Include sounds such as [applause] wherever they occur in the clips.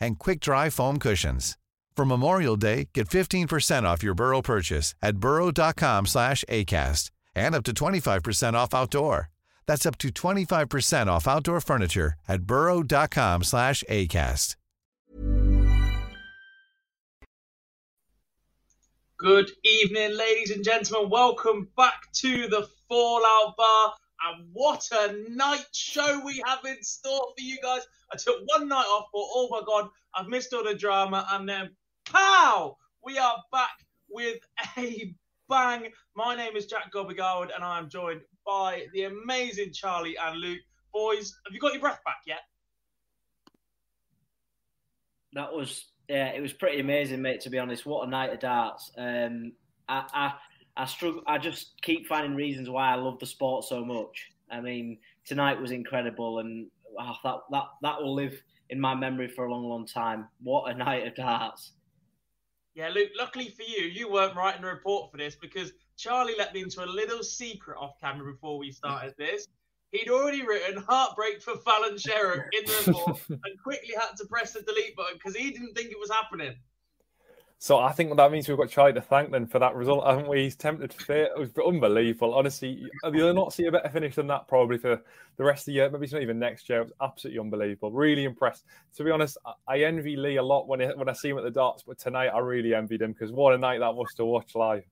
and quick-dry foam cushions. For Memorial Day, get 15% off your Burrow purchase at burrow.com slash ACAST and up to 25% off outdoor. That's up to 25% off outdoor furniture at burrow.com slash ACAST. Good evening, ladies and gentlemen. Welcome back to the Fallout Bar. And what a night show we have in store for you guys. I took one night off, but oh my god, I've missed all the drama. And then, pow, we are back with a bang. My name is Jack Gobigard, and I am joined by the amazing Charlie and Luke. Boys, have you got your breath back yet? That was yeah, it was pretty amazing, mate. To be honest, what a night of darts. Um, I, I I struggle. I just keep finding reasons why I love the sport so much. I mean, tonight was incredible, and oh, that that that will live in my memory for a long, long time. What a night of darts! Yeah, Luke. Luckily for you, you weren't writing a report for this because Charlie let me into a little secret off camera before we started this. He'd already written heartbreak for Fallon Sherrock in the report [laughs] and quickly had to press the delete button because he didn't think it was happening. So I think that means we've got Charlie to thank then for that result, haven't we? He's tempted fate. It was unbelievable. Honestly, you'll not see a better finish than that probably for the rest of the year. Maybe it's not even next year. It was absolutely unbelievable. Really impressed. To be honest, I envy Lee a lot when I, when I see him at the darts, but tonight I really envied him because what a night that was to watch live.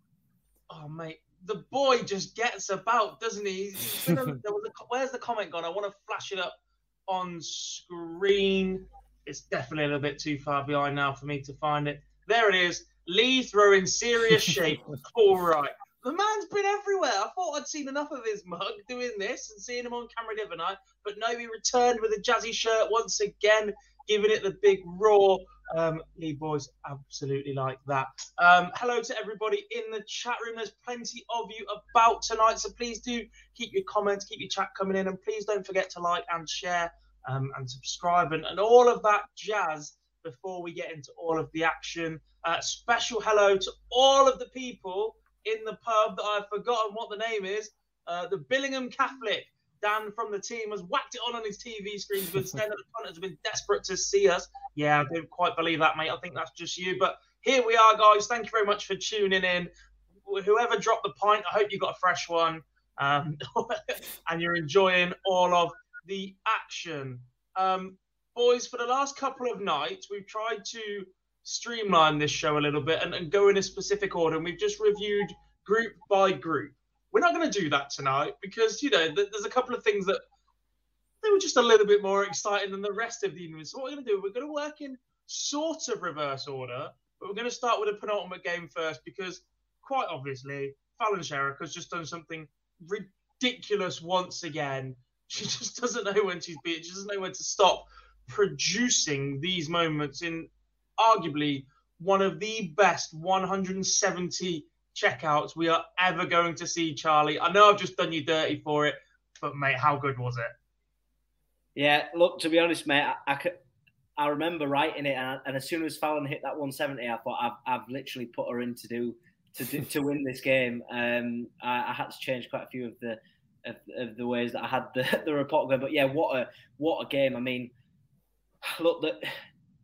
Oh mate, the boy just gets about, doesn't he? Gonna, a, where's the comment gone? I want to flash it up on screen. It's definitely a little bit too far behind now for me to find it. There it is. Lee throwing serious [laughs] shape. All right. The man's been everywhere. I thought I'd seen enough of his mug doing this and seeing him on camera the other night, but no, he returned with a jazzy shirt once again, giving it the big roar. Um, Lee boys absolutely like that. Um, hello to everybody in the chat room. There's plenty of you about tonight, so please do keep your comments, keep your chat coming in, and please don't forget to like and share um, and subscribe and, and all of that jazz before we get into all of the action. Uh, special hello to all of the people in the pub that I've forgotten what the name is. Uh, the Billingham Catholic. Dan from the team has whacked it on on his TV screen because [laughs] Sten at the punters have been desperate to see us. Yeah, I don't quite believe that, mate. I think that's just you. But here we are, guys. Thank you very much for tuning in. Whoever dropped the pint, I hope you got a fresh one um, [laughs] and you're enjoying all of the action. Um, boys, for the last couple of nights, we've tried to streamline this show a little bit and, and go in a specific order. And we've just reviewed group by group. We're not going to do that tonight because, you know, th- there's a couple of things that they were just a little bit more exciting than the rest of the evening. So, what we're going to do, we're going to work in sort of reverse order, but we're going to start with a penultimate game first because, quite obviously, Fallon Sherrock has just done something ridiculous once again. [laughs] She just doesn't know when she's beat. She doesn't know when to stop producing these moments in arguably one of the best 170 checkouts we are ever going to see, Charlie. I know I've just done you dirty for it, but mate, how good was it? Yeah, look, to be honest, mate, I, I, could, I remember writing it, and, and, as soon as Fallon hit that 170, I thought I've, I've literally put her in to do to do, to win this game. Um, I, I, had to change quite a few of the of, of, the ways that I had the, [laughs] the report going, but yeah, what a what a game! I mean, look, the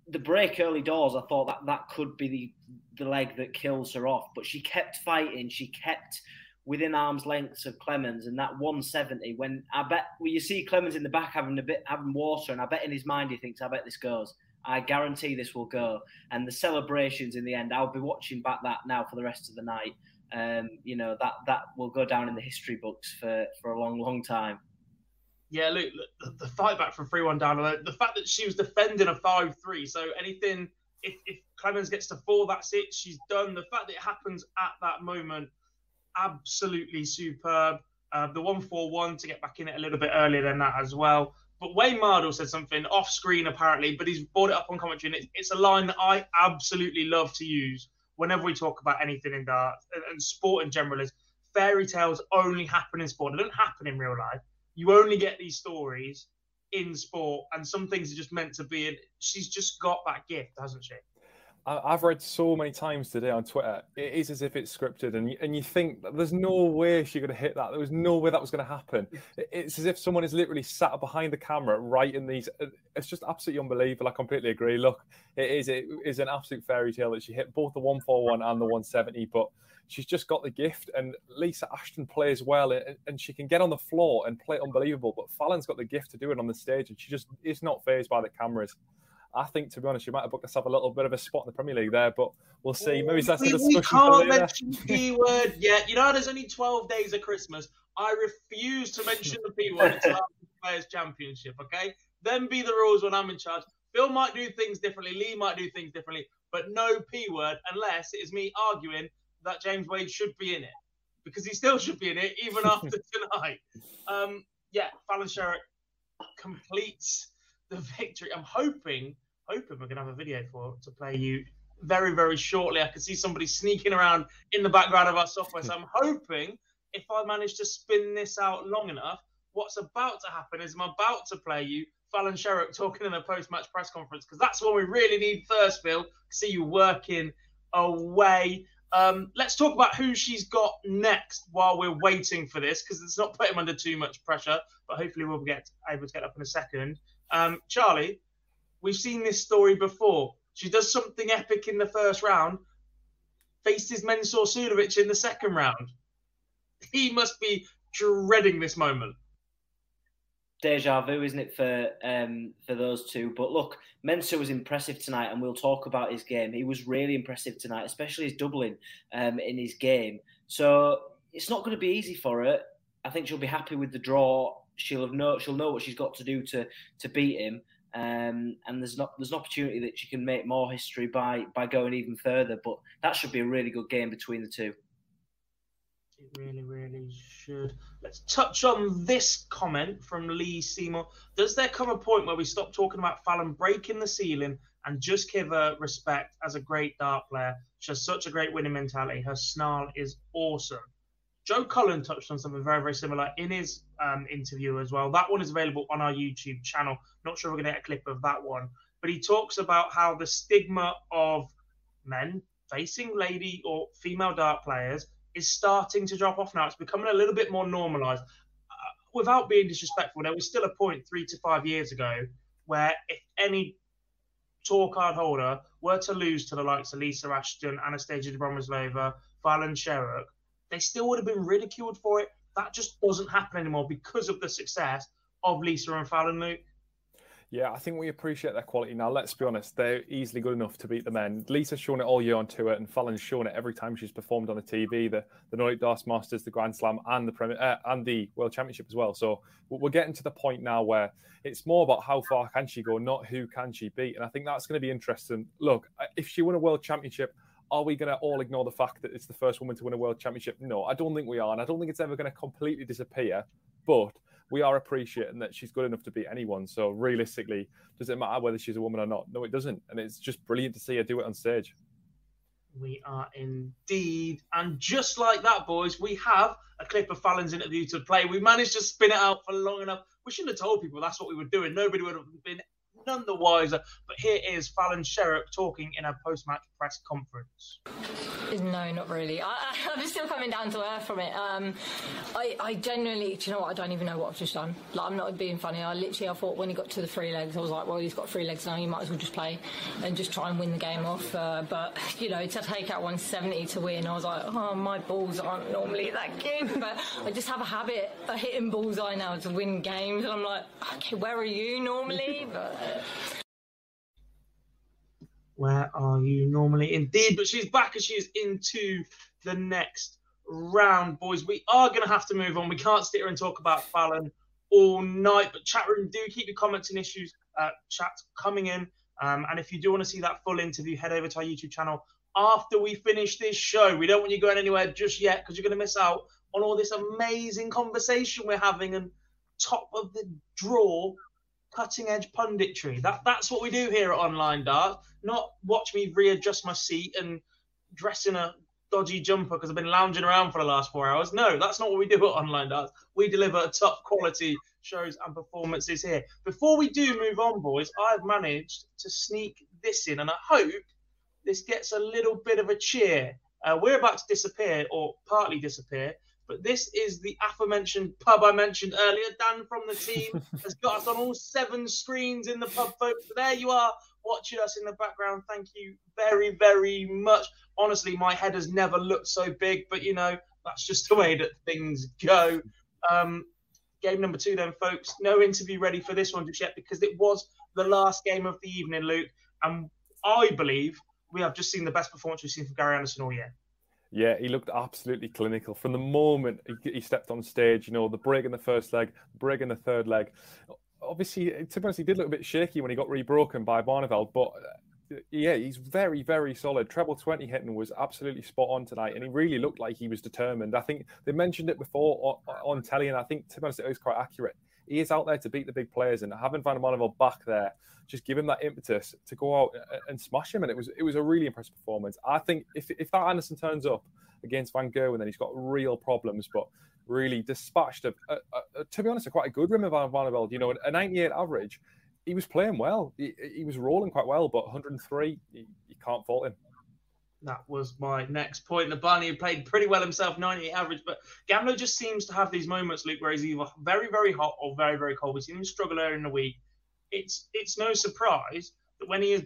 the break early doors, I thought that that could be the the leg that kills her off. But she kept fighting. She kept within arm's length of Clemens, and that 170. When I bet, well, you see Clemens in the back having a bit having water, and I bet in his mind he thinks, "I bet this goes." I guarantee this will go. And the celebrations in the end, I'll be watching back that now for the rest of the night. Um, you know that that will go down in the history books for for a long, long time. Yeah, look, the, the fight back from 3 1 down, the fact that she was defending a 5 3. So anything, if, if Clemens gets to four, that's it. She's done. The fact that it happens at that moment, absolutely superb. Uh, the 1 4 1 to get back in it a little bit earlier than that as well. But Wayne Mardle said something off screen, apparently, but he's brought it up on commentary. And it's, it's a line that I absolutely love to use whenever we talk about anything in darts and, and sport in general is fairy tales only happen in sport. They don't happen in real life you only get these stories in sport, and some things are just meant to be. And she's just got that gift, hasn't she? I've read so many times today on Twitter. It is as if it's scripted, and you, and you think there's no way she's going to hit that. There was no way that was going to happen. It's as if someone is literally sat behind the camera writing these. Uh, it's just absolutely unbelievable. I completely agree. Look, it is it is an absolute fairy tale that she hit both the 141 and the 170, but she's just got the gift. And Lisa Ashton plays well, and, and she can get on the floor and play unbelievable. But Fallon's got the gift to do it on the stage, and she just is not phased by the cameras. I think, to be honest, you might have booked herself a little bit of a spot in the Premier League there, but we'll see. Maybe that's we, a discussion. We can't mention P word yet. You know, there's only 12 days of Christmas. I refuse to mention the P word until after the Players' Championship, okay? Then be the rules when I'm in charge. Phil might do things differently, Lee might do things differently, but no P word unless it is me arguing that James Wade should be in it. Because he still should be in it, even after [laughs] tonight. Um, yeah, Fallon Sherrock completes the victory. I'm hoping hoping we're going to have a video for to play you very, very shortly. I can see somebody sneaking around in the background of our software. So I'm hoping if I manage to spin this out long enough, what's about to happen is I'm about to play you Fallon Sherrock talking in a post-match press conference because that's what we really need first, Phil. See you working away. Um, let's talk about who she's got next while we're waiting for this because it's not putting under too much pressure, but hopefully we'll get able to get up in a second. Um, Charlie, We've seen this story before. She does something epic in the first round, faces Mensur Suljovic in the second round. [laughs] He must be dreading this moment. Deja vu, isn't it, for um, for those two? But look, Mensur was impressive tonight, and we'll talk about his game. He was really impressive tonight, especially his doubling um, in his game. So it's not going to be easy for her. I think she'll be happy with the draw. She'll have know she'll know what she's got to do to to beat him. Um, and there's not there's an opportunity that she can make more history by by going even further. But that should be a really good game between the two. It really, really should. Let's touch on this comment from Lee Seymour. Does there come a point where we stop talking about Fallon breaking the ceiling and just give her respect as a great dart player? She has such a great winning mentality. Her snarl is awesome. Joe Cullen touched on something very, very similar in his um, interview as well. That one is available on our YouTube channel. Not sure we're going to get a clip of that one, but he talks about how the stigma of men facing lady or female dart players is starting to drop off now. It's becoming a little bit more normalized. Uh, without being disrespectful, there was still a point three to five years ago where if any tour card holder were to lose to the likes of Lisa Ashton, Anastasia Dobromyslova, Fallon Sherrock, they still would have been ridiculed for it. That just doesn't happen anymore because of the success of Lisa and Fallon Luke. Yeah, I think we appreciate their quality now. Let's be honest, they're easily good enough to beat the men. Lisa's shown it all year on tour, and Fallon's shown it every time she's performed on the TV, the the Nordic Darts Masters, the Grand Slam, and the Premier uh, and the World Championship as well. So we're getting to the point now where it's more about how far can she go, not who can she beat. And I think that's going to be interesting. Look, if she won a World Championship, are we going to all ignore the fact that it's the first woman to win a world championship? No, I don't think we are. And I don't think it's ever going to completely disappear. But we are appreciating that she's good enough to beat anyone. So realistically, does it matter whether she's a woman or not? No, it doesn't. And it's just brilliant to see her do it on stage. We are indeed. And just like that, boys, we have a clip of Fallon's interview to play. We managed to spin it out for long enough. We shouldn't have told people that's what we were doing. Nobody would have been none the wiser. But here is Fallon Sherrock talking in a post match press conference. No, not really. I, am [laughs] still coming down to earth from it. Um, I, I genuinely, do you know what? I don't even know what I've just done. Like, I'm not being funny. I literally, I thought when he got to the three legs, I was like, well, he's got three legs now. You might as well just play and just try and win the game off. Uh, but [laughs] you know, to take out 170 to win, I was like, oh, my balls aren't normally that good. [laughs] But I just have a habit of hitting bullseye now to win games, and I'm like, okay, where are you normally? But where are you normally? Indeed, but she's back and she's into the next round, boys. We are going to have to move on. We can't sit here and talk about Fallon all night, but chat room, do keep your comments and issues, uh, chat coming in. Um, and if you do want to see that full interview, head over to our YouTube channel after we finish this show. We don't want you going anywhere just yet because you're going to miss out on all this amazing conversation we're having and top of the draw cutting edge punditry. That that's what we do here at Online Dart. Not watch me readjust my seat and dress in a dodgy jumper because I've been lounging around for the last four hours. No, that's not what we do at Online Darts. We deliver top quality shows and performances here. Before we do move on, boys, I've managed to sneak this in, and I hope this gets a little bit of a cheer. Uh, we're about to disappear, or partly disappear, but this is the aforementioned pub I mentioned earlier. Dan from the team [laughs] has got us on all seven screens in the pub, folks. There you are watching us in the background. Thank you very, very much. Honestly, my head has never looked so big, but you know, that's just the way that things go. Um, game number two, then, folks. No interview ready for this one just yet because it was the last game of the evening, Luke. And I believe we have just seen the best performance we've seen from Gary Anderson all year. Yeah, he looked absolutely clinical from the moment he, stepped on stage. You know, the break in the first leg, break in the third leg. Obviously, to be honest, he did look a bit shaky when he got rebroken by Barneveld, but uh, yeah, he's very, very solid. Treble 20 hitting was absolutely spot on tonight, and he really looked like he was determined. I think they mentioned it before on, on telly, and I think, to be honest, it was quite accurate he is out there to beat the big players, and having Van Barneveld back there just give him that impetus to go out and smash him. And it was it was a really impressive performance. I think if if that Anderson turns up against Van Gerwen, then he's got real problems. But really dispatched a, a, a to be honest, a quite a good rim of Van Barneveld. You know, a 98 average. He was playing well. He, he was rolling quite well, but 103, you, you can't fault him. That was my next point. The Barney played pretty well himself, 98 average, but Gamlo just seems to have these moments, Luke, where he's either very, very hot or very, very cold. We've seen him struggle earlier in the week. It's it's no surprise that when he is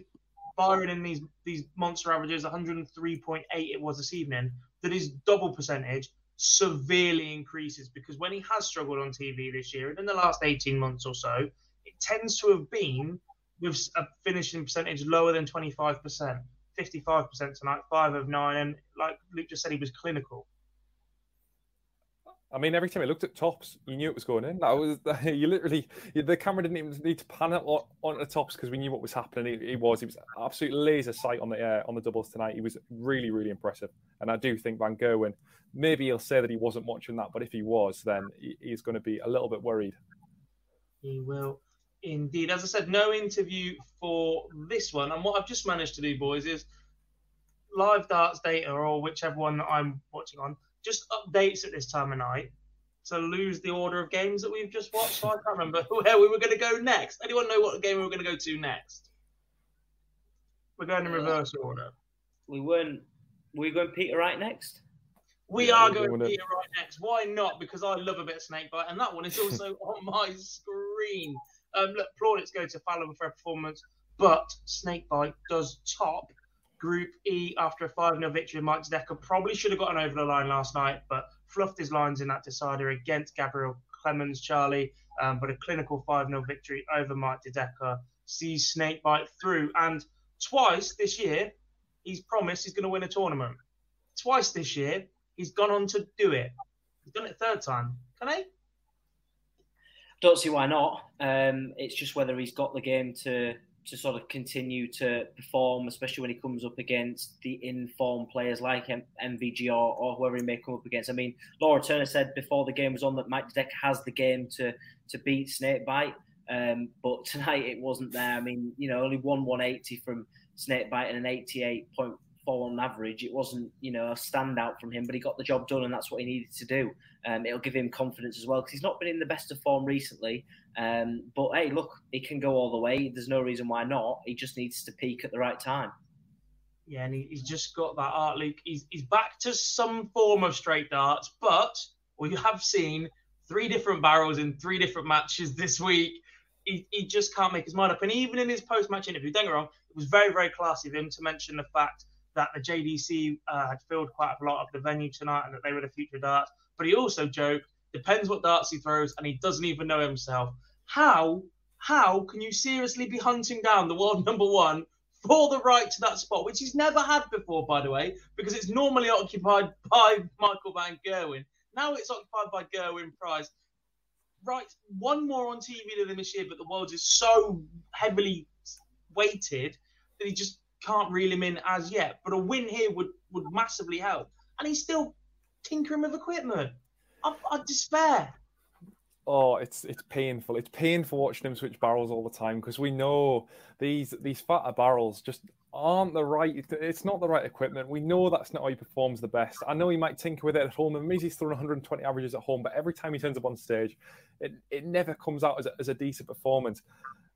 firing in these these monster averages, 103.8 it was this evening, that his double percentage severely increases because when he has struggled on TV this year and in the last 18 months or so, it tends to have been with a finishing percentage lower than 25%. 55% tonight, five of nine, and like Luke just said, he was clinical. I mean, every time he looked at tops, you knew it was going in. That was [laughs] you literally the camera didn't even need to pan it on the tops because we knew what was happening. He, he, was he was absolute laser sight on the uh, on the doubles tonight. He was really really impressive, and I do think Van Gerwen maybe he'll say that he wasn't watching that, but if he was, then he, he's going to be a little bit worried. He will. Indeed. As I said, no interview for this one. And what I've just managed to do, boys, is live darts data or whichever one that I'm watching on just updates at this time of night to lose the order of games that we've just watched. So I can't remember [laughs] where we were going to go next. Anyone know what game we were going to go to next? We're going in uh, reverse order. We weren't. Were we going Peter Wright next? We yeah, are going Peter Wright next. Why not? Because I love a bit of snakebite, and that one is also [laughs] on my screen. Um, look, plaudits go to Fallon for a performance, but Snakebite does top Group E after a 5 0 victory. Mike Decker probably should have gotten over the line last night, but fluffed his lines in that decider against Gabriel Clemens, Charlie. Um, but a clinical 5 0 victory over Mike Decker sees Snakebite through. And twice this year, he's promised he's going to win a tournament. Twice this year, he's gone on to do it. He's done it third time. Can I? Don't see why not. Um, it's just whether he's got the game to to sort of continue to perform, especially when he comes up against the informed players like M- MVG or, or whoever he may come up against. I mean, Laura Turner said before the game was on that Mike Deck has the game to to beat Snakebite, um, but [laughs] tonight it wasn't there. I mean, you know, only one 180 from Snakebite and an 88 fall on average. It wasn't, you know, a standout from him, but he got the job done, and that's what he needed to do. Um, it'll give him confidence as well because he's not been in the best of form recently. Um, but hey, look, he can go all the way. There's no reason why not. He just needs to peak at the right time. Yeah, and he, he's just got that art, Luke. He's, he's back to some form of straight darts, but we have seen three different barrels in three different matches this week. He, he just can't make his mind up. And even in his post match interview, don't get wrong, it was very, very classy of him to mention the fact that the JDC uh, had filled quite a lot of the venue tonight and that they were the future darts. But he also joked, depends what darts he throws, and he doesn't even know himself. How how can you seriously be hunting down the world [laughs] number one for the right to that spot, which he's never had before, by the way, because it's normally occupied [laughs] by Michael Van Gerwen. Now it's occupied by Gerwyn Price. Right, one more on TV than this year, but the world is so heavily weighted that he just can't reel him in as yet. But a win here would would massively help, and he's still tinkering with equipment. I, I despair. Oh, it's it's painful. It's painful watching him switch barrels all the time because we know these these fatter barrels just aren't the right. It's not the right equipment. We know that's not how he performs the best. I know he might tinker with it at home, and maybe he's throwing 120 averages at home, but every time he turns up on stage, it, it never comes out as a, as a decent performance.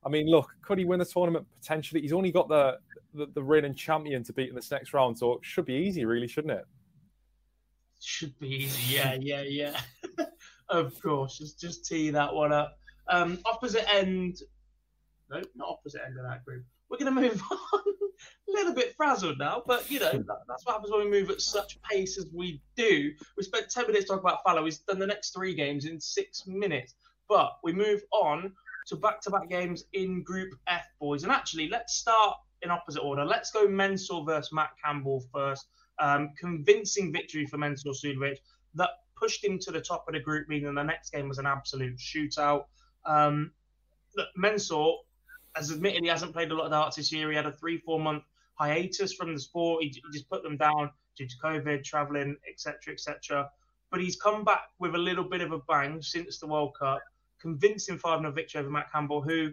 I mean, look, could he win the tournament potentially? He's only got the the, the reigning champion to beat in this next round, so it should be easy, really, shouldn't it? Should be easy. Yeah, yeah, yeah. [laughs] of course, just just tee that one up. Um, opposite end. No, not opposite end of that group. We're going to move [laughs] on. a little bit frazzled now, but you know that, that's what happens when we move at such pace as we do. We spent ten minutes talking about Fallon. He's done the next three games in six minutes, but we move on to back-to-back games in Group F, boys. And actually, let's start in opposite order. Let's go Mensur versus Matt Campbell first. Um, convincing victory for Mensur Suljovic that pushed him to the top of the group, meaning the next game was an absolute shootout. Um, look, Mensur has admitted he hasn't played a lot of darts this year. He had a three, four month hiatus from the sport. He, he just put them down due to COVID, traveling, etc., etc. But he's come back with a little bit of a bang since the World Cup, convincing 5 0 victory over Matt Campbell, who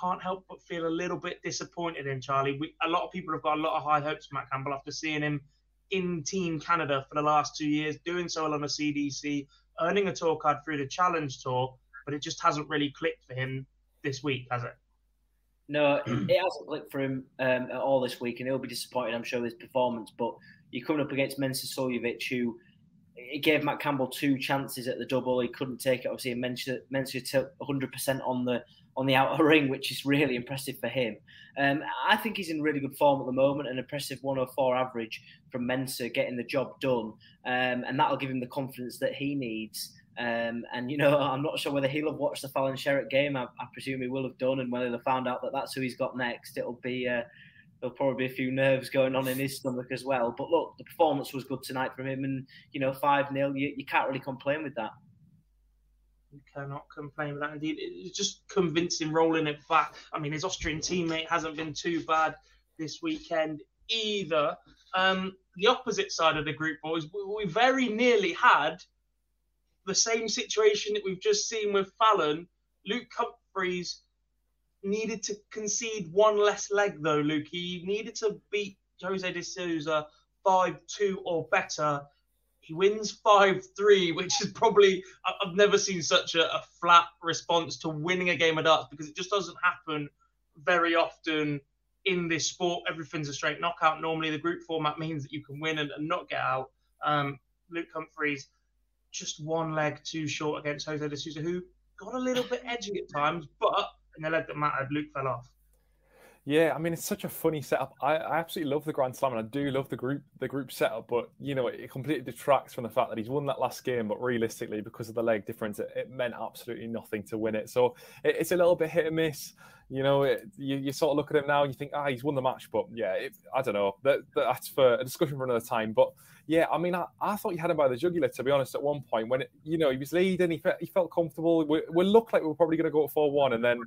can't help but feel a little bit disappointed in Charlie. We, a lot of people have got a lot of high hopes for Matt Campbell after seeing him in Team Canada for the last two years, doing so well on the CDC, earning a tour card through the Challenge Tour, but it just hasn't really clicked for him this week, has it? No, it [clears throat] hasn't clicked for him um, at all this week, and he'll be disappointed, I'm sure, with his performance. But you're coming up against Mensur Suljovic, who it gave Matt Campbell two chances at the double. He couldn't take it. Obviously, Mensur took 100% on the on the outer [laughs] ring, which is really impressive for him. Um, I think he's in really good form at the moment, an impressive 104 average from Mensur getting the job done. Um, and that'll give him the confidence that he needs. Um, and, you know, [laughs] I'm not sure whether he'll have watched the Fallon Sherrock game. I, I, presume he will have done. And when he'll have found out that that's who he's got next, it'll be. Uh, there'll probably be a few nerves going on in his stomach as well. But look, the performance was good tonight from him, and you know, five 0 you, you can't really complain with that. You cannot complain with that. Indeed, it's just convincing rolling it back. I mean, his Austrian teammate hasn't been too bad this weekend either. Um, the opposite side of the group, boys, we, we very nearly had the same situation that we've just seen with Fallon. Luke Humphries needed to concede one less leg, though, Luke. He needed to beat Jose de Sousa 5 2 or better he wins 5 3, which is probably, I've never seen such a, a, flat response to winning a game of darts because it just doesn't happen very often in this sport. Everything's a straight knockout. Normally, the group format means that you can win and, and not get out. Um, Luke Humphries, just one leg too short against Jose de Sousa, who got a little bit edgy at times, but the leg that mattered, Luke fell off. Yeah, I mean it's such a funny setup. I, I absolutely love the Grand Slam and I do love the group the group setup, but you know it completely detracts from the fact that he's won that last game. But realistically, because of the leg difference, it, it meant absolutely nothing to win it. So it, it's a little bit hit and miss. You know, you, you sort of look at him now and you think, ah, he's won the match, but yeah, I don't know. That, that's for a discussion for another time. But yeah, I mean, I, I thought you had him by the jugular to be honest. At one point, when you know he was leading, he felt, he felt comfortable. We, we looked like we were probably going to go four one, and then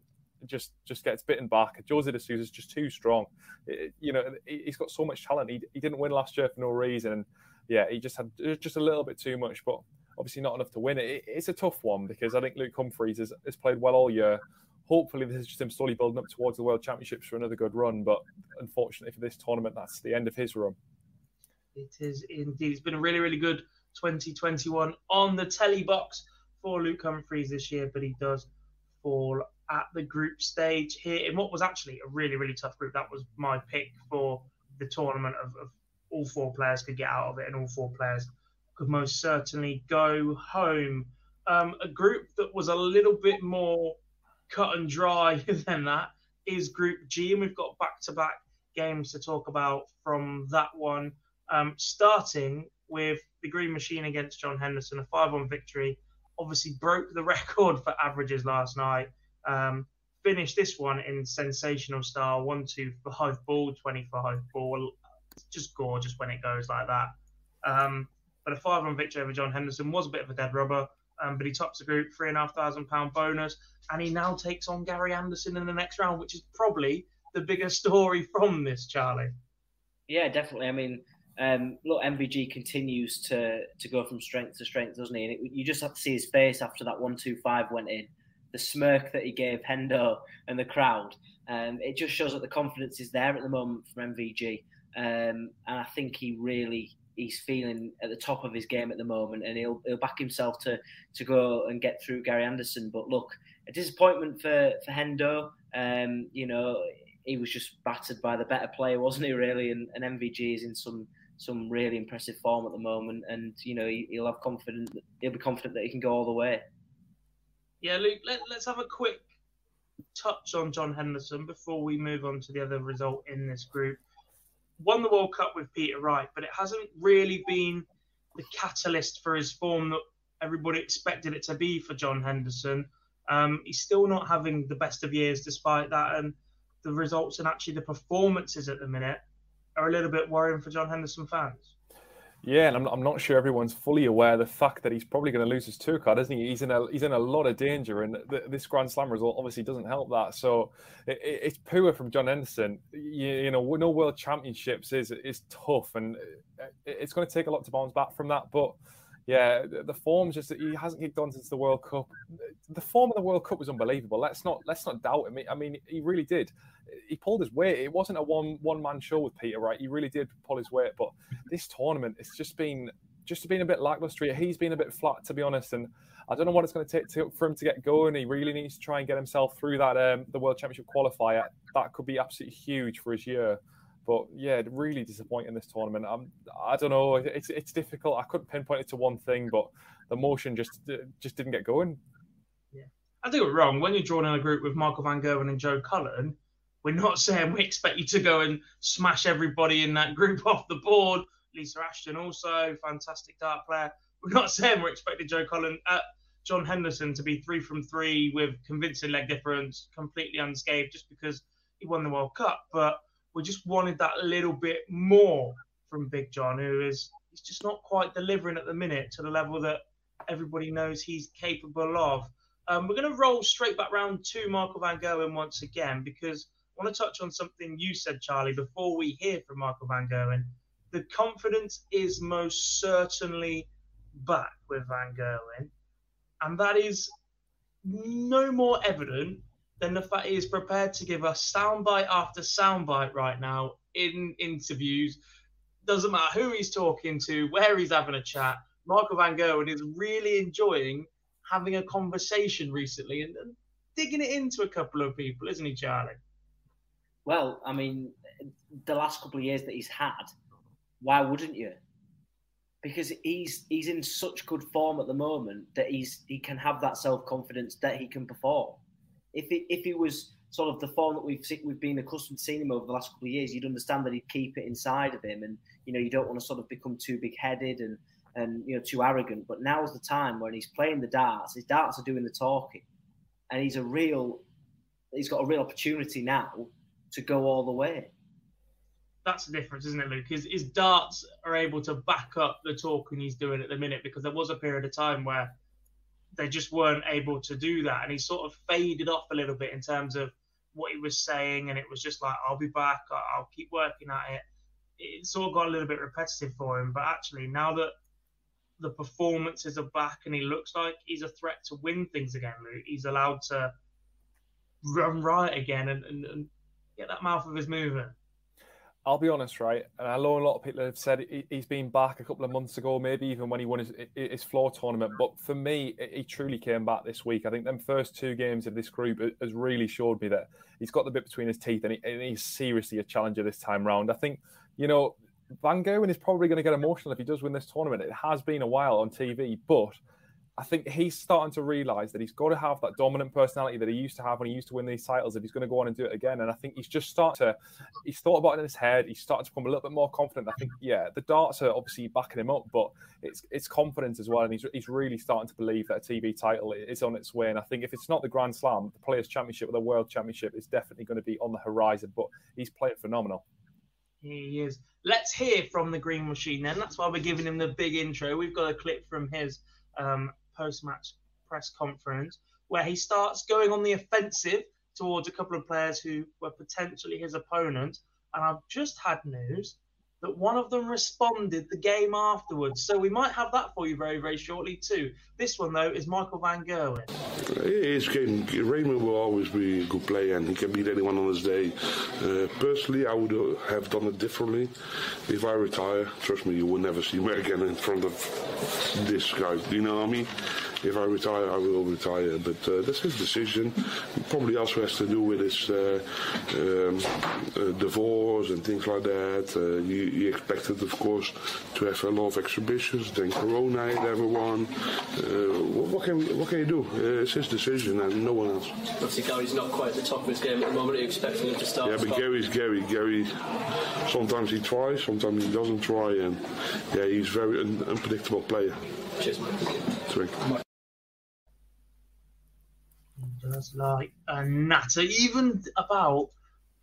just just gets bitten back. Jose de is just too strong. It, you know, he's got so much talent. He, he didn't win last year for no reason. And Yeah, he just had uh, just a little bit too much, but obviously not enough to win it. it's a tough one because I think Luke Humphries has, has played well all year. Hopefully, this is just him slowly building up towards the World Championships for another good run. But unfortunately for this tournament, that's the end of his run. It is indeed. It's been a really, really good 2021 on the telly box for Luke Humphries this year, but he does fall at the group stage here in what was actually a really, really tough group. That was my pick for the tournament of, of all four players could get out of it, and all four players could most certainly go home. Um, a group that was a little bit more cut and dry [laughs] than that is Group G, and we've got back to back games to talk about from that one. Um, starting with the Green Machine against John Henderson, a 5 1 victory. Obviously, broke the [laughs] record for averages last night. Um, this one in sensational style 1 2 5 ball, 25 ball. Just gorgeous when it goes like that. Um, but a 5 1 victory over John Henderson was a bit of a dead rubber. Um, but he tops the group, three and a half thousand pound bonus, and he now takes on Gary Anderson in the next round, which is probably the biggest story from this, Charlie. Yeah, definitely. I mean, um, look, MVG continues to to go from strength to strength, doesn't he? And it, you just have to see his face after that one two five went in, the smirk that he gave Hendo and the crowd. Um, it just shows that the confidence is there at the moment from MVG, um, and I think he really he's feeling at the top of his game at the moment, and he'll he'll back himself to to go and get through Gary Anderson. But look, a disappointment for for Hendo. Um, you know, he was just battered by the better player, wasn't he? Really, and, and MVG is in some some really impressive form at the moment, and you know he, will have confident. He'll be confident that he can go all the way. Yeah, Luke. Let, let's have a quick touch on John Henderson before we move on to the other result in this group. Won the World Cup with Peter Wright, but it hasn't really been the catalyst for his form that everybody expected it to be for John Henderson. Um, he's still not having the best of years despite that, and the results and actually the performances at the minute are a little bit worrying for John Henderson fans. Yeah, and I'm, I'm not sure everyone's fully aware the fact that he's probably going to lose his tour card, isn't he? He's in a he's in a lot of danger, and the, this Grand Slam result obviously doesn't help that. So it, it's poor from John Henderson. You, you, know, no World Championships is is tough, and uh, it's going to take a lot to bounce back from that. But yeah, the form's just he hasn't kicked on since the World Cup. The form of the World Cup was unbelievable. Let's not let's not doubt him. I mean, he really did. He pulled his weight. It wasn't a one one man show with Peter, right? He really did pull his weight. But this tournament, it's just been just been a bit lackluster. He's been a bit flat, to be honest. And I don't know what it's going to take to, for him to get going. He really needs to try and get himself through that um, the World Championship qualifier. That could be absolutely huge for his year. But yeah, really disappointing this tournament. I'm, I don't know. It's it's difficult. I couldn't pinpoint it to one thing, but the motion just just didn't get going. Yeah, I think we're wrong. When you're drawn in a group with Michael Van Gerwen and Joe Cullen, we're not saying we expect you to go and smash everybody in that group [laughs] off the board. Lisa Ashton also fantastic dart player. We're not saying we're expecting Joe Cullen, uh, John Henderson to be three from three with convincing leg difference, completely unscathed, just because he won the World Cup, but we just wanted that little bit more from Big John, who is he's just not quite delivering at the minute to the level that everybody knows he's capable of. Um, we're going to roll straight back round to Michael Van Gerwen once again because I want to touch on something you said, Charlie, before we hear from Michael Van Gerwen. The confidence is most certainly back with Van Gerwen, and that is no more evident then the fact he is prepared to give us soundbite after soundbite right now in interviews. Doesn't matter who he's talking to, where he's having a chat. Michael Van Gerwen is really enjoying having a conversation recently and, and digging it into a couple of people, isn't he, Charlie? Well, I mean, the last couple of years that he's had, why wouldn't you? Because he's he's in such good form at the moment that he's he can have that self confidence that he can perform if if it was sort of the form that we've we've been accustomed to seeing him over the last couple of years, you'd understand that he'd keep it inside of him, and you know you don't want to sort of become too big headed and and you know too arrogant. But now's the time when he's playing the darts. His darts are doing the talking, and he's a real he's got a real opportunity now to go all the way. That's the difference, isn't it, Luke? His, his darts are able to back up the talking he's doing at the minute because there was a period of time where they just weren't able to do that. And he sort of faded off a little bit in terms of what he was saying. And it was just like, I'll be back, I'll keep working at it. It sort of got a little bit repetitive for him. But actually, now that the performances are back and he looks like he's a threat to win things again, Luke, he's allowed to run right again and, and, and get that mouth of his moving. I'll be honest, right? And I know a lot of people have said he's been back a couple of months ago, maybe even when he won his, his floor tournament. But for me, he truly came back this week. I think them first two games of this group has really showed me that he's got the bit between his teeth and, he, and he's seriously a challenger this time round. I think, you know, Van Gerwen is probably going to get emotional if he does win this tournament. It has been a while on TV, but I think he's starting to realize that he's got to have that dominant personality that he used to have when he used to win these titles if he's going to go on and do it again. And I think he's just started to, he's thought about it in his head. He's starting to become a little bit more confident. I think, yeah, the darts are obviously backing him up, but it's it's confidence as well. And he's, he's really starting to believe that a TV title is on its way. And I think if it's not the Grand Slam, the Players' Championship or the World Championship is definitely going to be on the horizon. But he's playing phenomenal. He is. Let's hear from the Green Machine then. That's why we're giving him the big intro. We've got a clip from his um, post match press conference where he starts going on the offensive towards a couple of players who were potentially his opponents. And I've just had news that one of them responded the game afterwards. So we might have that for you very, very shortly too. This one though is Michael Van Gerwen. Game, Raymond will always be a good player and he can beat anyone on his day. Uh, personally, I would have done it differently. If I retire, trust me, you will never see me [laughs] again in front of this guy. You know what I mean? if I retire, I will retire. But uh, that's his decision. It probably also has to do with his uh, um, uh, divorce and things like that. Uh, he, he, expected, of course, to have a lot of exhibitions. Then Corona had everyone. Uh, what can what can you do? Uh, it's his decision and no one else. Obviously, Gary's not quite at the top of his game at the moment. Are you expecting him to start? Yeah, but Gary's Gary. Gary. Sometimes he tries, sometimes he doesn't try, and yeah, he's very un- unpredictable player. Cheers, mate does like a natter, even about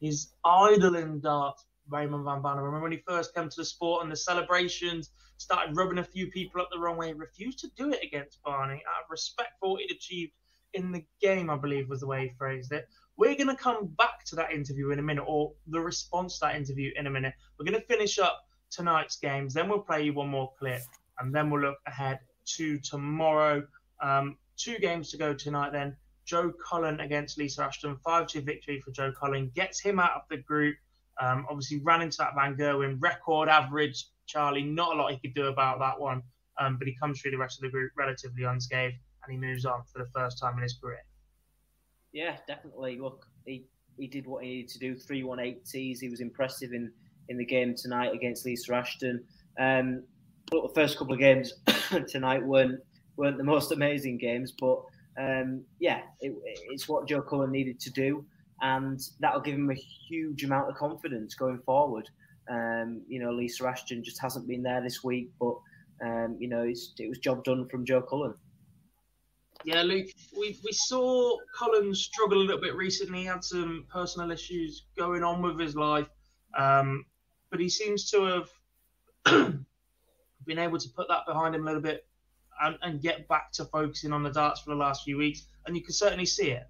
his idol in darts, Raymond Van Barneveld. Remember when he first came to the sport and the celebrations started rubbing a few people up the wrong way? He refused to do it against Barney out of respect for what he'd achieved in the game, I believe was the way he phrased it. We're going to come back to that interview in a minute, or the response to that interview in a minute. We're going to finish up tonight's games, then we'll play you one more clip, and then we'll look ahead to tomorrow. Um, two games to go tonight, then. Joe Cullen against Lisa Ashton. 5 2 victory for Joe Cullen. Gets him out of the group. Um, obviously, ran into that Van Gerwen record average. Charlie, not a lot he could do about that one. Um, but he comes through the rest of the group relatively unscathed and he moves on for the first time in his career. Yeah, definitely. Look, he, he did what he needed to do. 3 1 8 He was impressive in, in the game tonight against Lisa Ashton. Um, the first couple of games [coughs] tonight weren't weren't the most amazing games, but um, yeah, it, it's what Joe Cullen needed to do, and that'll give him a huge amount of confidence going forward. Um, you know, Lisa Ashton just hasn't been there this week, but um, you know, it was job done from Joe Cullen. Yeah, Luke, we, we saw Cullen struggle a little bit recently. He had some personal issues going on with his life, um, but he seems to have [clears throat] been able to put that behind him a little bit and, and get back to focusing on the darts for the last few weeks, and you can certainly see it.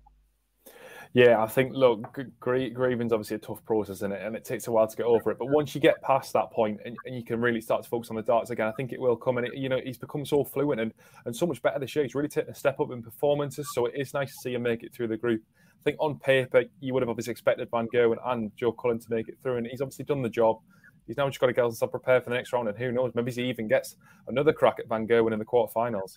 Yeah, I think look, grieving's obviously a tough process in it, and it takes a while to get over it. But once you get past that point and, and, you can really start to focus on the darts again, I think it will come. And it, you know, he's become so fluent and, and so much better this year. He's really taken a step up in performances, so it is nice to see him make it through the group. I think on paper you would have obviously expected Van Gerwen and Joe Cullen to make it through, and he's obviously done the job. He's now just got to get himself prepared for the next round, and who knows, maybe he even gets another crack at Van Gerwen in the quarterfinals.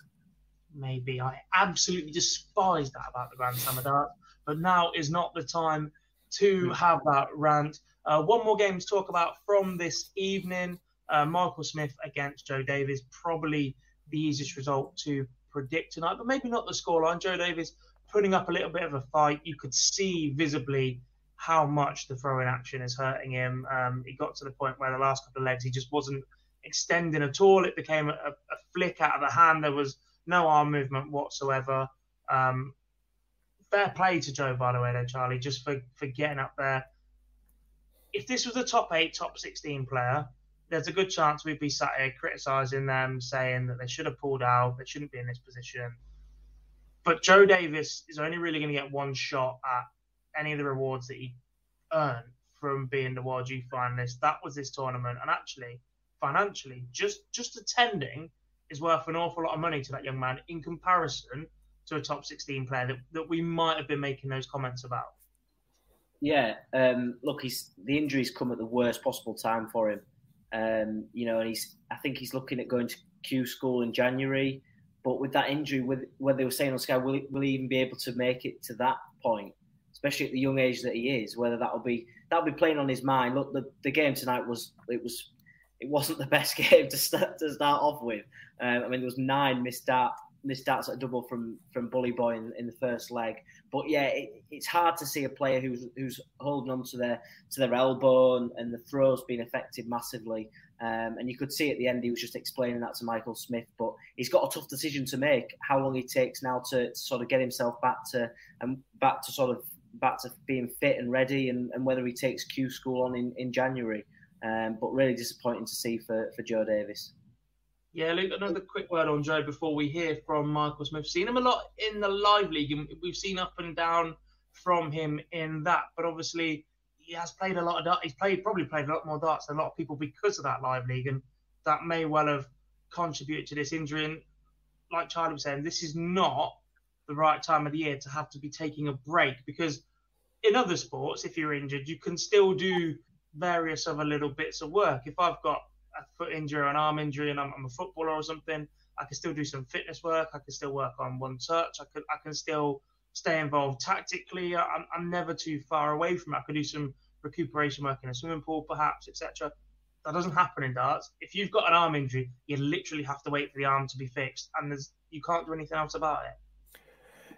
Maybe I absolutely despise that about the Grand Slam of Darts, but now is not the time to hmm. have that rant. Uh, one more game to talk about from this evening. Uh, Michael Smith against Joe Davis, probably the easiest result to predict tonight, but maybe not the scoreline. Joe Davis putting up a little bit of a fight. You could see visibly how much the throwing action is hurting him. Um, he got to the point where the last couple of legs he just wasn't extending at all. It became a, a flick out of the hand. There was no arm movement whatsoever. Um, fair play to Joe, by the way, there, Charlie, just for, for getting up there. If this was a top eight, top 16 player, there's a good chance we'd be sat here criticising them, saying that they should have pulled out, they shouldn't be in this position. But Joe Davis is only really going to get one shot at any of the rewards that he earned from being the World Youth finalist. That was this tournament, and actually, financially, just just attending is worth an awful lot of money to that young man in comparison to a top 16 player that, that we might have been making those comments about. Yeah, um, look, he's the injuries come at the worst possible time for him. Um, you know, and he's I think he's looking at going to Q school in January. But with that injury, with where they were saying on Sky, will he, will he even be able to make it to that point? Especially at the young age that he is, whether that'll be that'll be playing on his mind. Look, the, the game tonight was it was it wasn't the best [laughs] game to start to start off with. Um, I mean, there was nine missed start missed starts at double from from Bully Boy in, in the first leg. But yeah, it, it's hard to see a player who's who's holding on to their to their elbow and, and the throws being affected massively. Um, and you could see at the end he was just explaining that to Michael Smith. But he's got a tough decision to make: how long he takes now to, to sort of get himself back to and back to sort of back to being fit and ready, and, and whether he takes Q school on in, in January. Um, but really disappointing to see for, for Joe Davis. Yeah, Luke, another quick word on Joe before we hear from Michael Smith. Seen him a lot in the live league, and we've seen up and down from him in that. But obviously, he has played a lot of darts. He's played probably played a lot more darts than a lot of people because of that live league, and that may well have contributed to this injury. And like Charlie was saying, this is not the right time of the year to have to be taking a break because in other sports, if you're injured, you can still do various other little bits of work. If I've got a foot injury or an arm injury and I'm, I'm, a footballer or something, I can still do some fitness work. I can still work on one touch. I can I can still stay involved tactically. I'm, I'm never too far away from it. I could do some recuperation work in a swimming pool, perhaps, etc. That doesn't happen in darts. If you've got an arm injury, you literally have to wait for the arm to be fixed, and there's you can't do anything else about it.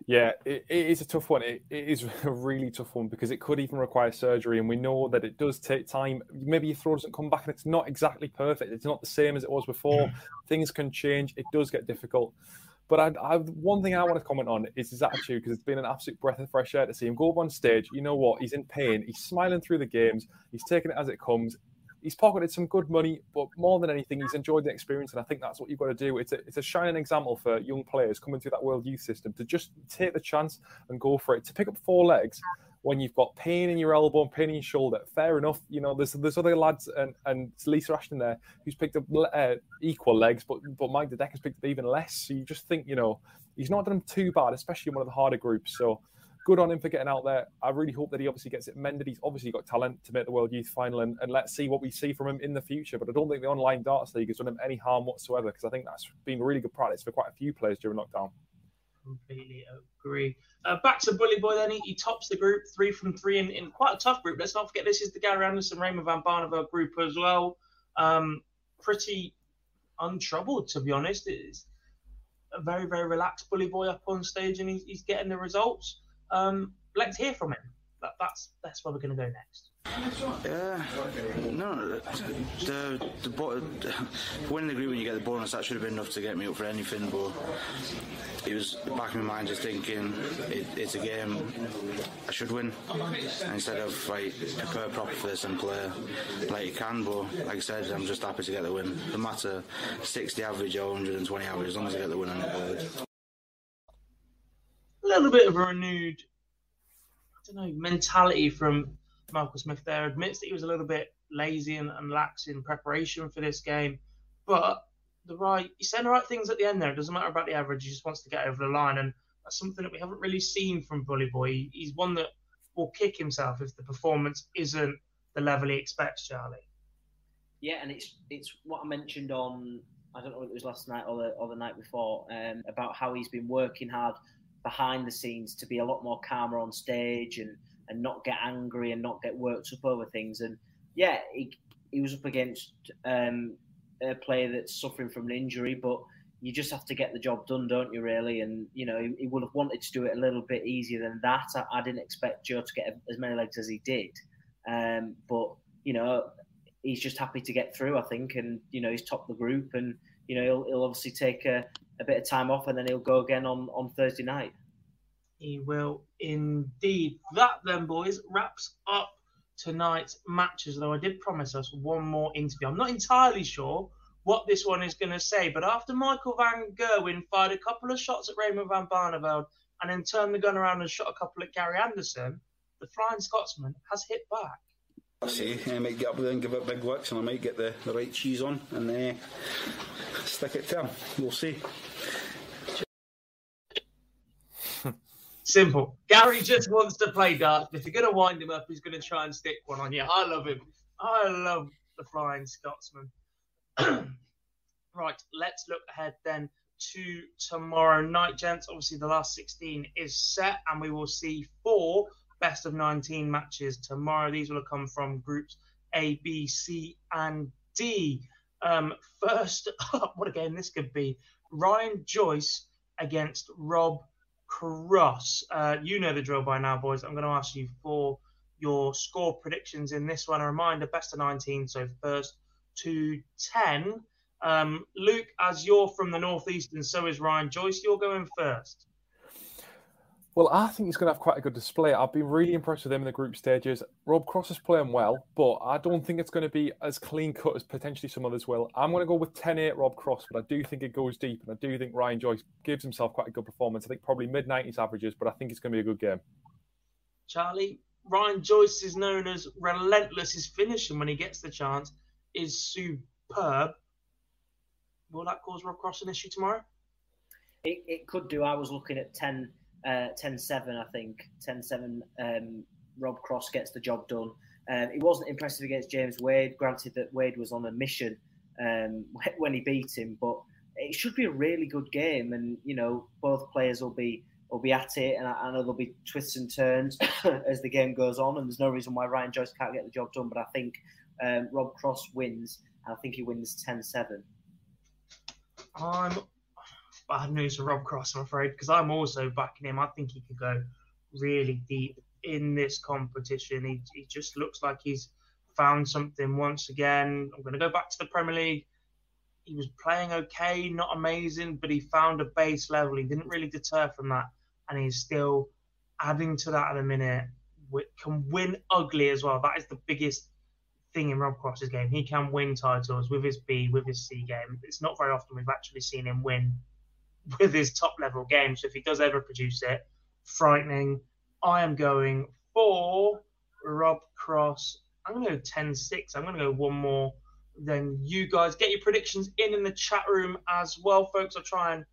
Yeah, it, it is a tough one. It, it is [laughs] a really tough one because it could even require surgery, and we know that it does take time. Maybe your throw doesn't come back, and it's not exactly perfect. It's not the same as it was before. Mm. Things can change. It does get difficult. But I, I, one thing I want to comment on is his attitude because it's been an absolute breath of fresh air to see him go up on stage. You know what? He's in pain. He's smiling through the games. He's taking it as it comes he's pocketed some good money, but more than anything, he's enjoyed the experience, and I think that's what you've got to do. It's a, it's a shining example for young players coming through that World Youth system to just take the chance and go for it. To pick up four legs when you've got pain in your elbow and pain in your shoulder, fair enough. You know, there's there's other lads and and Lisa Ashton there who's picked up uh, equal legs, but but Mike De Decker has picked up even less. So you just think, you know, he's not done too bad, especially in one of the harder groups. So good on him for getting out there. I really hope that he obviously gets it mended. He's obviously got talent to make the World Youth Final, and, and let's see what we see from him in the future. But I don't think the online darts league has done him any harm whatsoever because I think that's been really good practice for quite a few players during lockdown. Completely agree. Uh, back to Bully Boy then. He, he, tops the group, three from three in, in quite a tough group. Let's not forget this is the Gary Anderson, Raymond Van Barneveld group as well. Um, pretty untroubled, to be honest. It's a very, very relaxed Bully Boy up on stage and he's, he's getting the results. Um, let's hear from him. That, that's that's where we're going to go next. Yeah, no, the the, the winning the group when you get the bonus that should have been enough to get me up for anything. But it was back in my mind just thinking it, it's a game I should win instead of like prepare proper for this and play like you can. But like I said, I'm just happy to get the win. No matter 60 average or 120 average, as long as I get the win, I'm a little bit of a renewed, I don't know, mentality from Michael Smith there. Admits that he was a little bit lazy and, and lax in preparation for this game, but the right, he's saying the right things at the end there. It doesn't matter about the average. He just wants to get over the line, and that's something that we haven't really seen from Bully Boy. He's one that will kick himself if the performance isn't the level he expects, Charlie. Yeah, and it's it's what I mentioned on I don't know if it was last night or the or the night before um, about how he's been working hard behind the scenes to be a lot more calmer on stage and and not get angry and not get worked up over things. And yeah, he, he was up against um, a player that's suffering from an injury, but you just have to get the job done, don't you? Really, and you know he, he would have wanted to do it a little bit easier than that. I, I didn't expect Joe to get as many legs as he did, um, but you know he's just happy to get through. I think, and you know he's top the group, and you know he'll, he'll obviously take a, a bit of time off, and then he'll go again on, on Thursday night. He will indeed. That then, boys, wraps up tonight's matches. Though I did promise us one more interview. I'm not entirely sure what this one is going to say, but after Michael Van Gerwen fired a couple of shots at Raymond Van Barneveld and then turned the gun around and shot a couple at Gary Anderson, the Flying Scotsman has hit back. I see. I might get up there and give it big licks, and I might get the, the right cheese on and uh, stick it to him. We'll see. Simple. Gary just wants to play darts. If you're going to wind him up, he's going to try and stick one on you. I love him. I love the Flying Scotsman. [clears throat] right, let's look ahead then to tomorrow night, gents. Obviously, the last 16 is set, and we will see four best of 19 matches tomorrow. These will come from groups A, B, C, and D. Um, first [laughs] up, what a game this could be Ryan Joyce against Rob Cross. Uh, you know the drill by now, boys. I'm going to ask you for your score predictions in this one. A reminder best of 19, so first to 10. Um, Luke, as you're from the Northeast and so is Ryan Joyce, you're going first. Well, I think he's going to have quite a good display. I've been really impressed with him in the group stages. Rob Cross is playing well, but I don't think it's going to be as clean cut as potentially some others will. I'm going to go with 10 8 Rob Cross, but I do think it goes deep, and I do think Ryan Joyce gives himself quite a good performance. I think probably mid 90s averages, but I think it's going to be a good game. Charlie, Ryan Joyce is known as relentless. His finishing when he gets the chance is superb. Will that cause Rob Cross an issue tomorrow? It, it could do. I was looking at 10 uh, 10-7, I think. 10-7, um, Rob Cross gets the job done. Um, he wasn't impressive against James Wade. Granted that Wade was on a mission um, [laughs] when he beat him, but it should be a really good game. And you know, both players will be will be at it, and I, I know there'll be twists and turns [coughs] as the game goes on. And there's no reason why Ryan Joyce can't get the job done. But I think um, Rob Cross wins. I think he wins 10-7. I'm bad news for Rob Cross, I'm afraid, because I'm also backing him. I think he could go really deep in this competition. He, he just looks like he's found something once again. I'm going to go back to the Premier League. He was playing okay, not amazing, but he found a base level. He didn't really deter from that, and he's still adding to that at a minute. Can win ugly as well. That is the biggest thing in Rob Cross's game. He can win titles with his B, with his C game. It's not very often we've actually seen him win [laughs] with his top level game. So if he does ever produce it, frightening. I am going for Rob Cross. I'm going to go 10 6. I'm going to go one more than you guys. Get your predictions in in the chat room as well, folks. I'll try and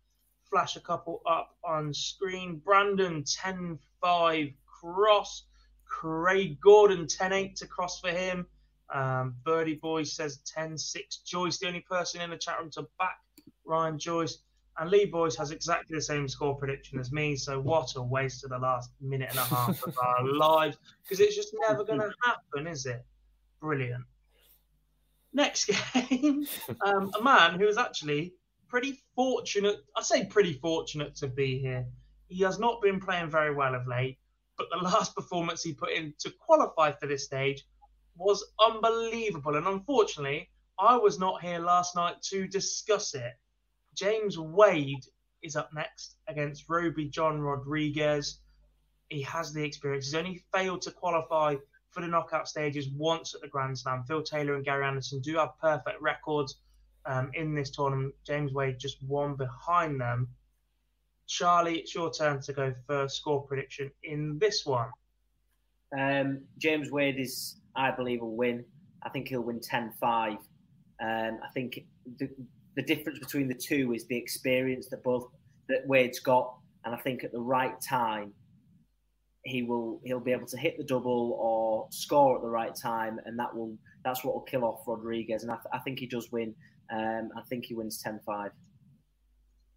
flash a couple up on screen. Brandon 10 5 cross. Craig Gordon 10 8 to cross for him. Um, Birdie Boy says 10 6. Joyce, the only person in the chat room to back Ryan Joyce. And Lee Boyce has exactly the same score prediction as me. So what a waste of the last minute and a half of our [laughs] lives because it's just never going [laughs] to happen, is it? Brilliant. Next [laughs] game, um, a man who is actually pretty fortunate. I say pretty fortunate to be here. He has not been playing very well of late, but the last performance he put in to qualify for this stage was unbelievable. And unfortunately, I was not here last night to discuss it. James Wade is up next against Rowby-John Rodriguez. He has the experience. He's only failed to qualify for the knockout stages once at the Grand Slam. Phil Taylor and Gary Anderson do have perfect records um, in this tournament. James Wade just one behind them. Charlie, it's your turn to go first. Score prediction in this one. Um, James Wade is, I believe, will win. I think he'll win 10 5. Um, I think the, the difference between the two is the experience that both that Wade's got, and I think at the right time he will he'll be able to hit the double or score at the right time, and that will that's what will kill off Rodriguez. And I, th- I think he does win. Um, I think he wins 10-5.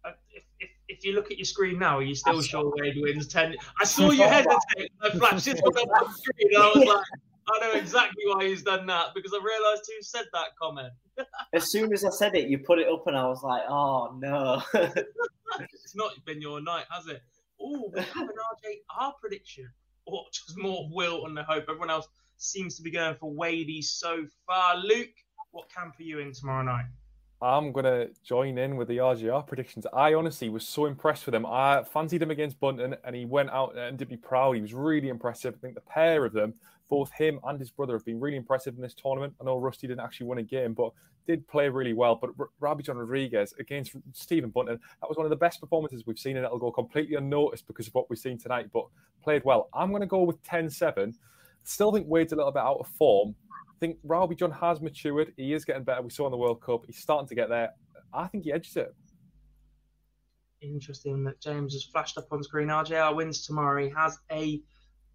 Uh, if, if, if, you look at your screen now, are you still sure Wade wins 10? I saw [laughs] you hesitate. I flashed it on the screen, and I was like, I know exactly why he's done that because I realised who said that comment. [laughs] as soon as I said it, you put it up, and I was like, "Oh no!" it's not been your night, has it? Oh, we have an RJR prediction, or just more Will and the hope. Everyone else seems to be going for Wadey so far. Luke, what camp are you in tomorrow night? I'm going to join in with the RJR predictions. I honestly was so impressed with him. I fancied him against Bunting and he went out and did me proud. He was really impressive. I think the pair of them, both him and his brother, have been really impressive in this tournament. I know Rusty didn't actually win a game, but did play really well. But R- John Rodriguez against Stephen Bunting, that was one of the best performances we've seen, and it'll go completely unnoticed because of what we've seen tonight, but played well. I'm going to go with 10 7. Still think Wade's a little bit out of form, I think Rowby-John has matured. He is getting better. We saw in the World Cup. He's starting to get there. I think he edges it. interesting that James has flashed up on screen. RJR wins tomorrow. He has a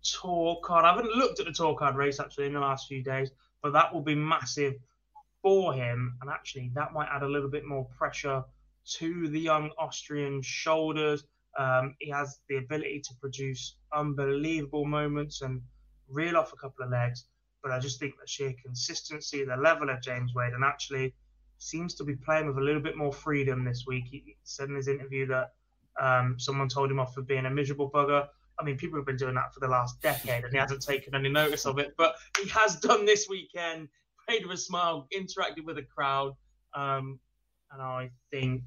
tour card. I haven't looked at the tour card race actually in the last few days, but that will be massive for him. And actually, that might add a little bit more pressure to the young Austrian shoulders. Um, he has the ability to produce unbelievable moments and reel off a couple of legs. But I just think the sheer consistency, the level of James Wade, and actually seems to be playing with a little bit more freedom this week. He said in his interview that um, someone told him off for being a miserable bugger. I mean, people have been doing that for the last decade, and he hasn't taken any notice of it. But he has done this weekend. Played with a smile, interacted with a crowd, um, and I think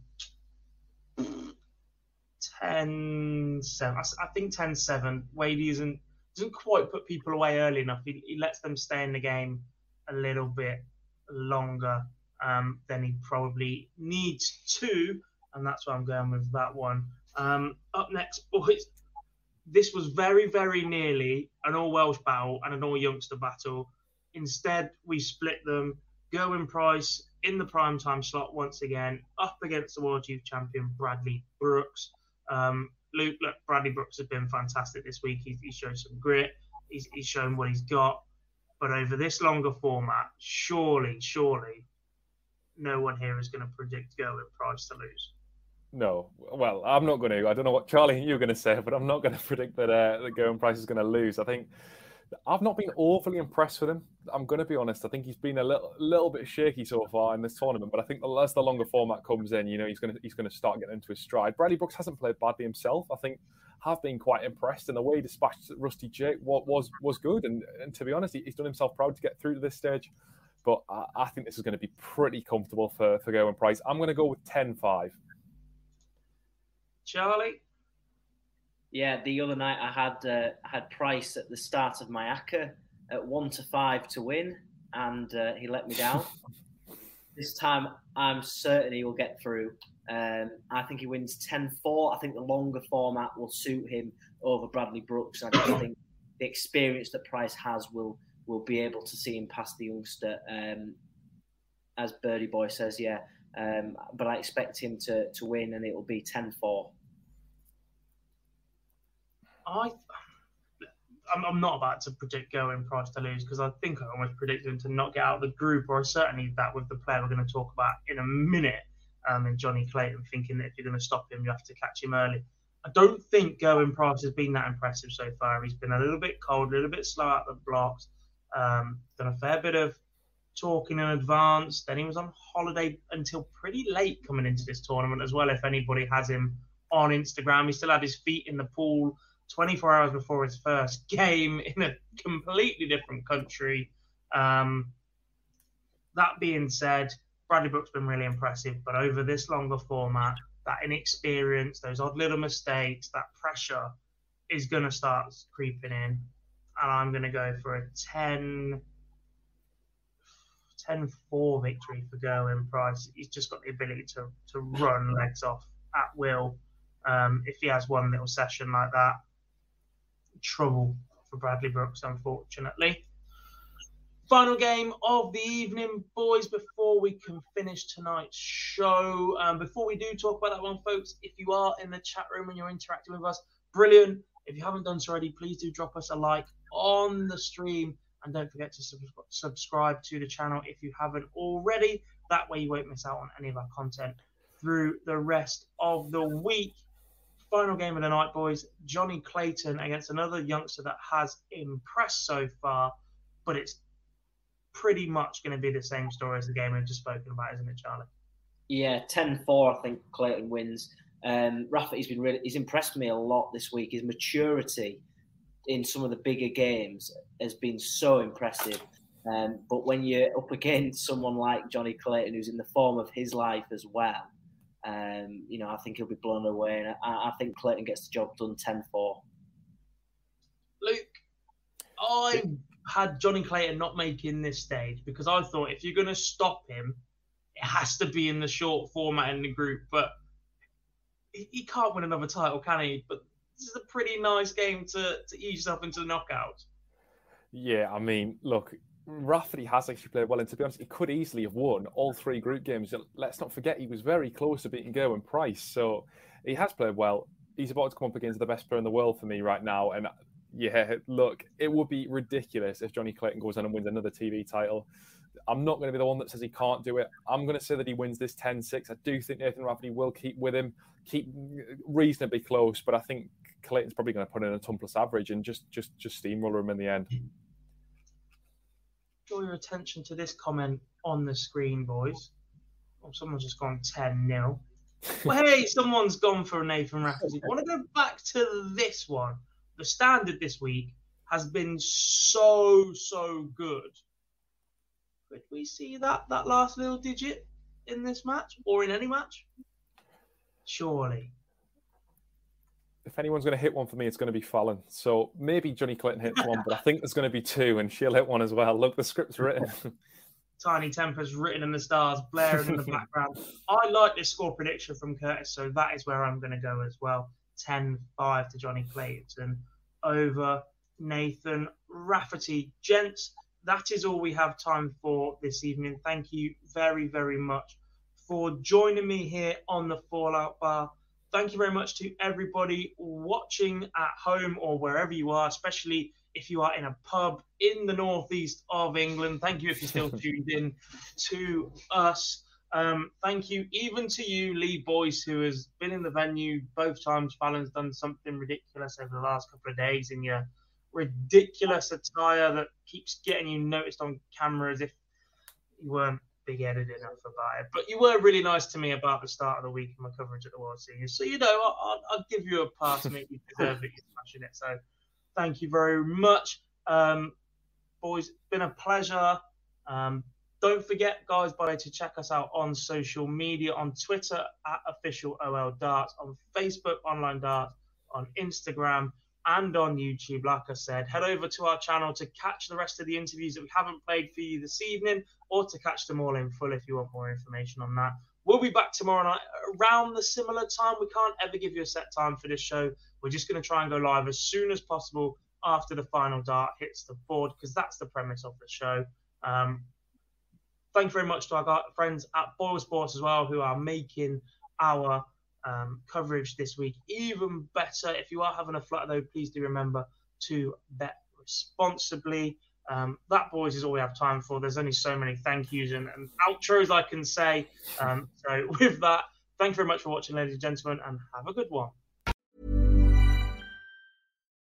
10 7. I think 10 7. Wade isn't, doesn't quite put people away early enough. He, he lets them stay in the game a little bit longer um, than he probably needs to. And that's why I'm going with that one. Um, up next, boys. This was very, very nearly an all Welsh battle and an all youngster battle. Instead, we split them. Gerwyn Price in the prime time slot once again, up against the world youth champion Bradley Brooks. Um, Luke, look, Bradley Brooks has been fantastic this week. He's, he's shown some grit. He's, he's shown what he's got. But over this longer format, surely, surely, no one here is going to predict Gerwyn Price to lose. No, well, I'm not going to. I don't know what Charlie and you're going to say, but I'm not going [laughs] to predict that uh, that Price is going to lose. I think I've not been overly impressed with him. I'm going to be honest. I think he's been a little, little bit shaky so far in this tournament. But I think as the longer format comes in, you know, he's going to he's going to start getting into his stride. Bradley Brooks hasn't played badly himself. I think have been quite impressed, and the way he dispatched Rusty Jake was was, good. And, and to be honest, he's done himself proud to get through to this stage. But I, I think this is going to be pretty comfortable for for Gerwyn Price. I'm going to go with 10-5. Charlie. Yeah, the other night I had uh, had Price at the start of my ACCA at one to five to win, and uh, he let me down. [laughs] this time, I'm certain he will get through. Um, I think he wins 10-4. I think the longer format will suit him over Bradley Brooks. I think the experience that Price has will will be able to see him past the youngster. Um, as Birdie Boy says, yeah. Um, but I expect him to, to win, and it will be 10-4. I, I'm, I'm not about to predict Gerwyn Price to lose because I think I almost predicted him to not get out of the group, or certainly that with the player we're going to talk about in a minute, um, and Johnny Clayton, thinking that if you're going to stop him, you have to catch him early. I don't think Gerwyn Price has been that impressive so far. He's been a little bit cold, a little bit slow out the blocks, um, done a fair bit of talking in advance. Then he was on holiday until pretty late coming into this tournament as well. If anybody has him on Instagram, he still had his feet in the pool 24 hours before his first [laughs] game in a completely different country. Um, that being said, Bradley Brooks been really impressive, but over this longer format, that inexperience, those odd little mistakes, that pressure is going to start creeping in. And I'm going to go for a 10 10 4 victory for Gerwyn Price. He's just got the ability to, to run legs off at will. Um, if he has one little session like that, trouble for Bradley Brooks, unfortunately. Final game of the evening, boys, before we can finish tonight's show. Um, before we do talk about that one, folks, if you are in the chat room and you're interacting with us, brilliant. If you haven't done so already, please do drop us a like on the stream. And don't forget to sub- subscribe to the channel if you haven't already. That way, you won't miss out on any of our content through the rest of the week final game of the night, boys. Johnny Clayton against another youngster that has impressed so far, but it's pretty much going to be the same story as the game we've just spoken about, isn't it, Charlie? Yeah, 10-4, I think Clayton wins. Um, Rafa, he's been really, he's impressed me a lot this week. His maturity in some of the bigger games has been so impressive. Um, but when you're up against someone like Johnny Clayton, who's in the form of his life as well, um, you know, I think he'll be blown away. And I, I think Clayton gets the job done 10 4. Luke, I had Johnny Clayton not making this stage because I thought if you're going to stop him, it has to be in the short format in the group. But he, he can't win another title, can he? But this is a pretty nice game to, to ease yourself into the knockout. Yeah, I mean, look, Rafferty has actually played well, and to be honest, he could easily have won all three group games. Let's not forget he was very close to beating Gerwyn Price. So he has played well. He's about to come up against the best player in the world for me right now, and yeah, look, it would be ridiculous if Johnny Clayton goes on and wins another TV title. I'm not going to be the one that says he can't do it. I'm going to say that he wins this 10 6. I do think Nathan Rafferty will keep with him, keep reasonably close, but I think Clayton's probably going to put in a ton plus average and just just just steamroller him in the end. Draw your attention to this comment on the screen, boys. Oh, someone's just gone 10 0. [laughs] well, hey, someone's gone for a Nathan Rafferty. I want to go back to this one. The standard this week has been so, so good. Could we see that that last little digit in this match or in any match? Surely. If anyone's going to hit one for me, it's going to be Fallon. So maybe Johnny Clayton hits one, but I [laughs] think there's going to be two, and she'll hit one as well. Look, the script's written. [laughs] Tinie Tempah's written in the stars, blaring in the background. [laughs] I like this score prediction from Curtis, so that is where I'm going to go as well. 10 5 to Johnny Clayton over Nathan Rafferty. Gents, that is all we have time for this evening. Thank you very, very much for joining me here on the Fallout Bar. Thank you very much to everybody watching at home or wherever you are, especially if you are in a pub in the northeast of England. Thank you if you're still [laughs] tuned in to us. Um, thank you even to you, Lee Boyce, who has been in the venue both times. Fallon's done something ridiculous over the last couple of days in your ridiculous attire that keeps getting you noticed on camera as if you weren't big headed enough about it. But you were really nice to me about the start of the week and my coverage at the World Series. So, you know, I'll, I'll give you a pass, mate. You [laughs] deserve it. You're smashing it. So, thank you very much. Um, boys, been a pleasure. Um, don't forget, guys, by to check us out on social media on Twitter at official OL Darts, on Facebook, Online Darts, on Instagram, and on YouTube. Like I said, head over to our channel to catch the rest of the interviews that we haven't played for you this evening, or to catch them all in full if you want more information on that. We'll be back tomorrow night around the similar time. We can't ever give you a set time for this show. We're just going to try and go live as soon as possible after the final dart hits the board because that's the premise of the show. Um, thank you very much to our friends at Boyle Sports as well who are making our um, coverage this week even better. If you are having a flutter, though, please do remember to bet responsibly. Um, that, boys, is all we have time for. There's only so many thank yous and, and outros I can say. Um, so, [laughs] with that, thank you very much for watching, ladies and gentlemen, and have a good one.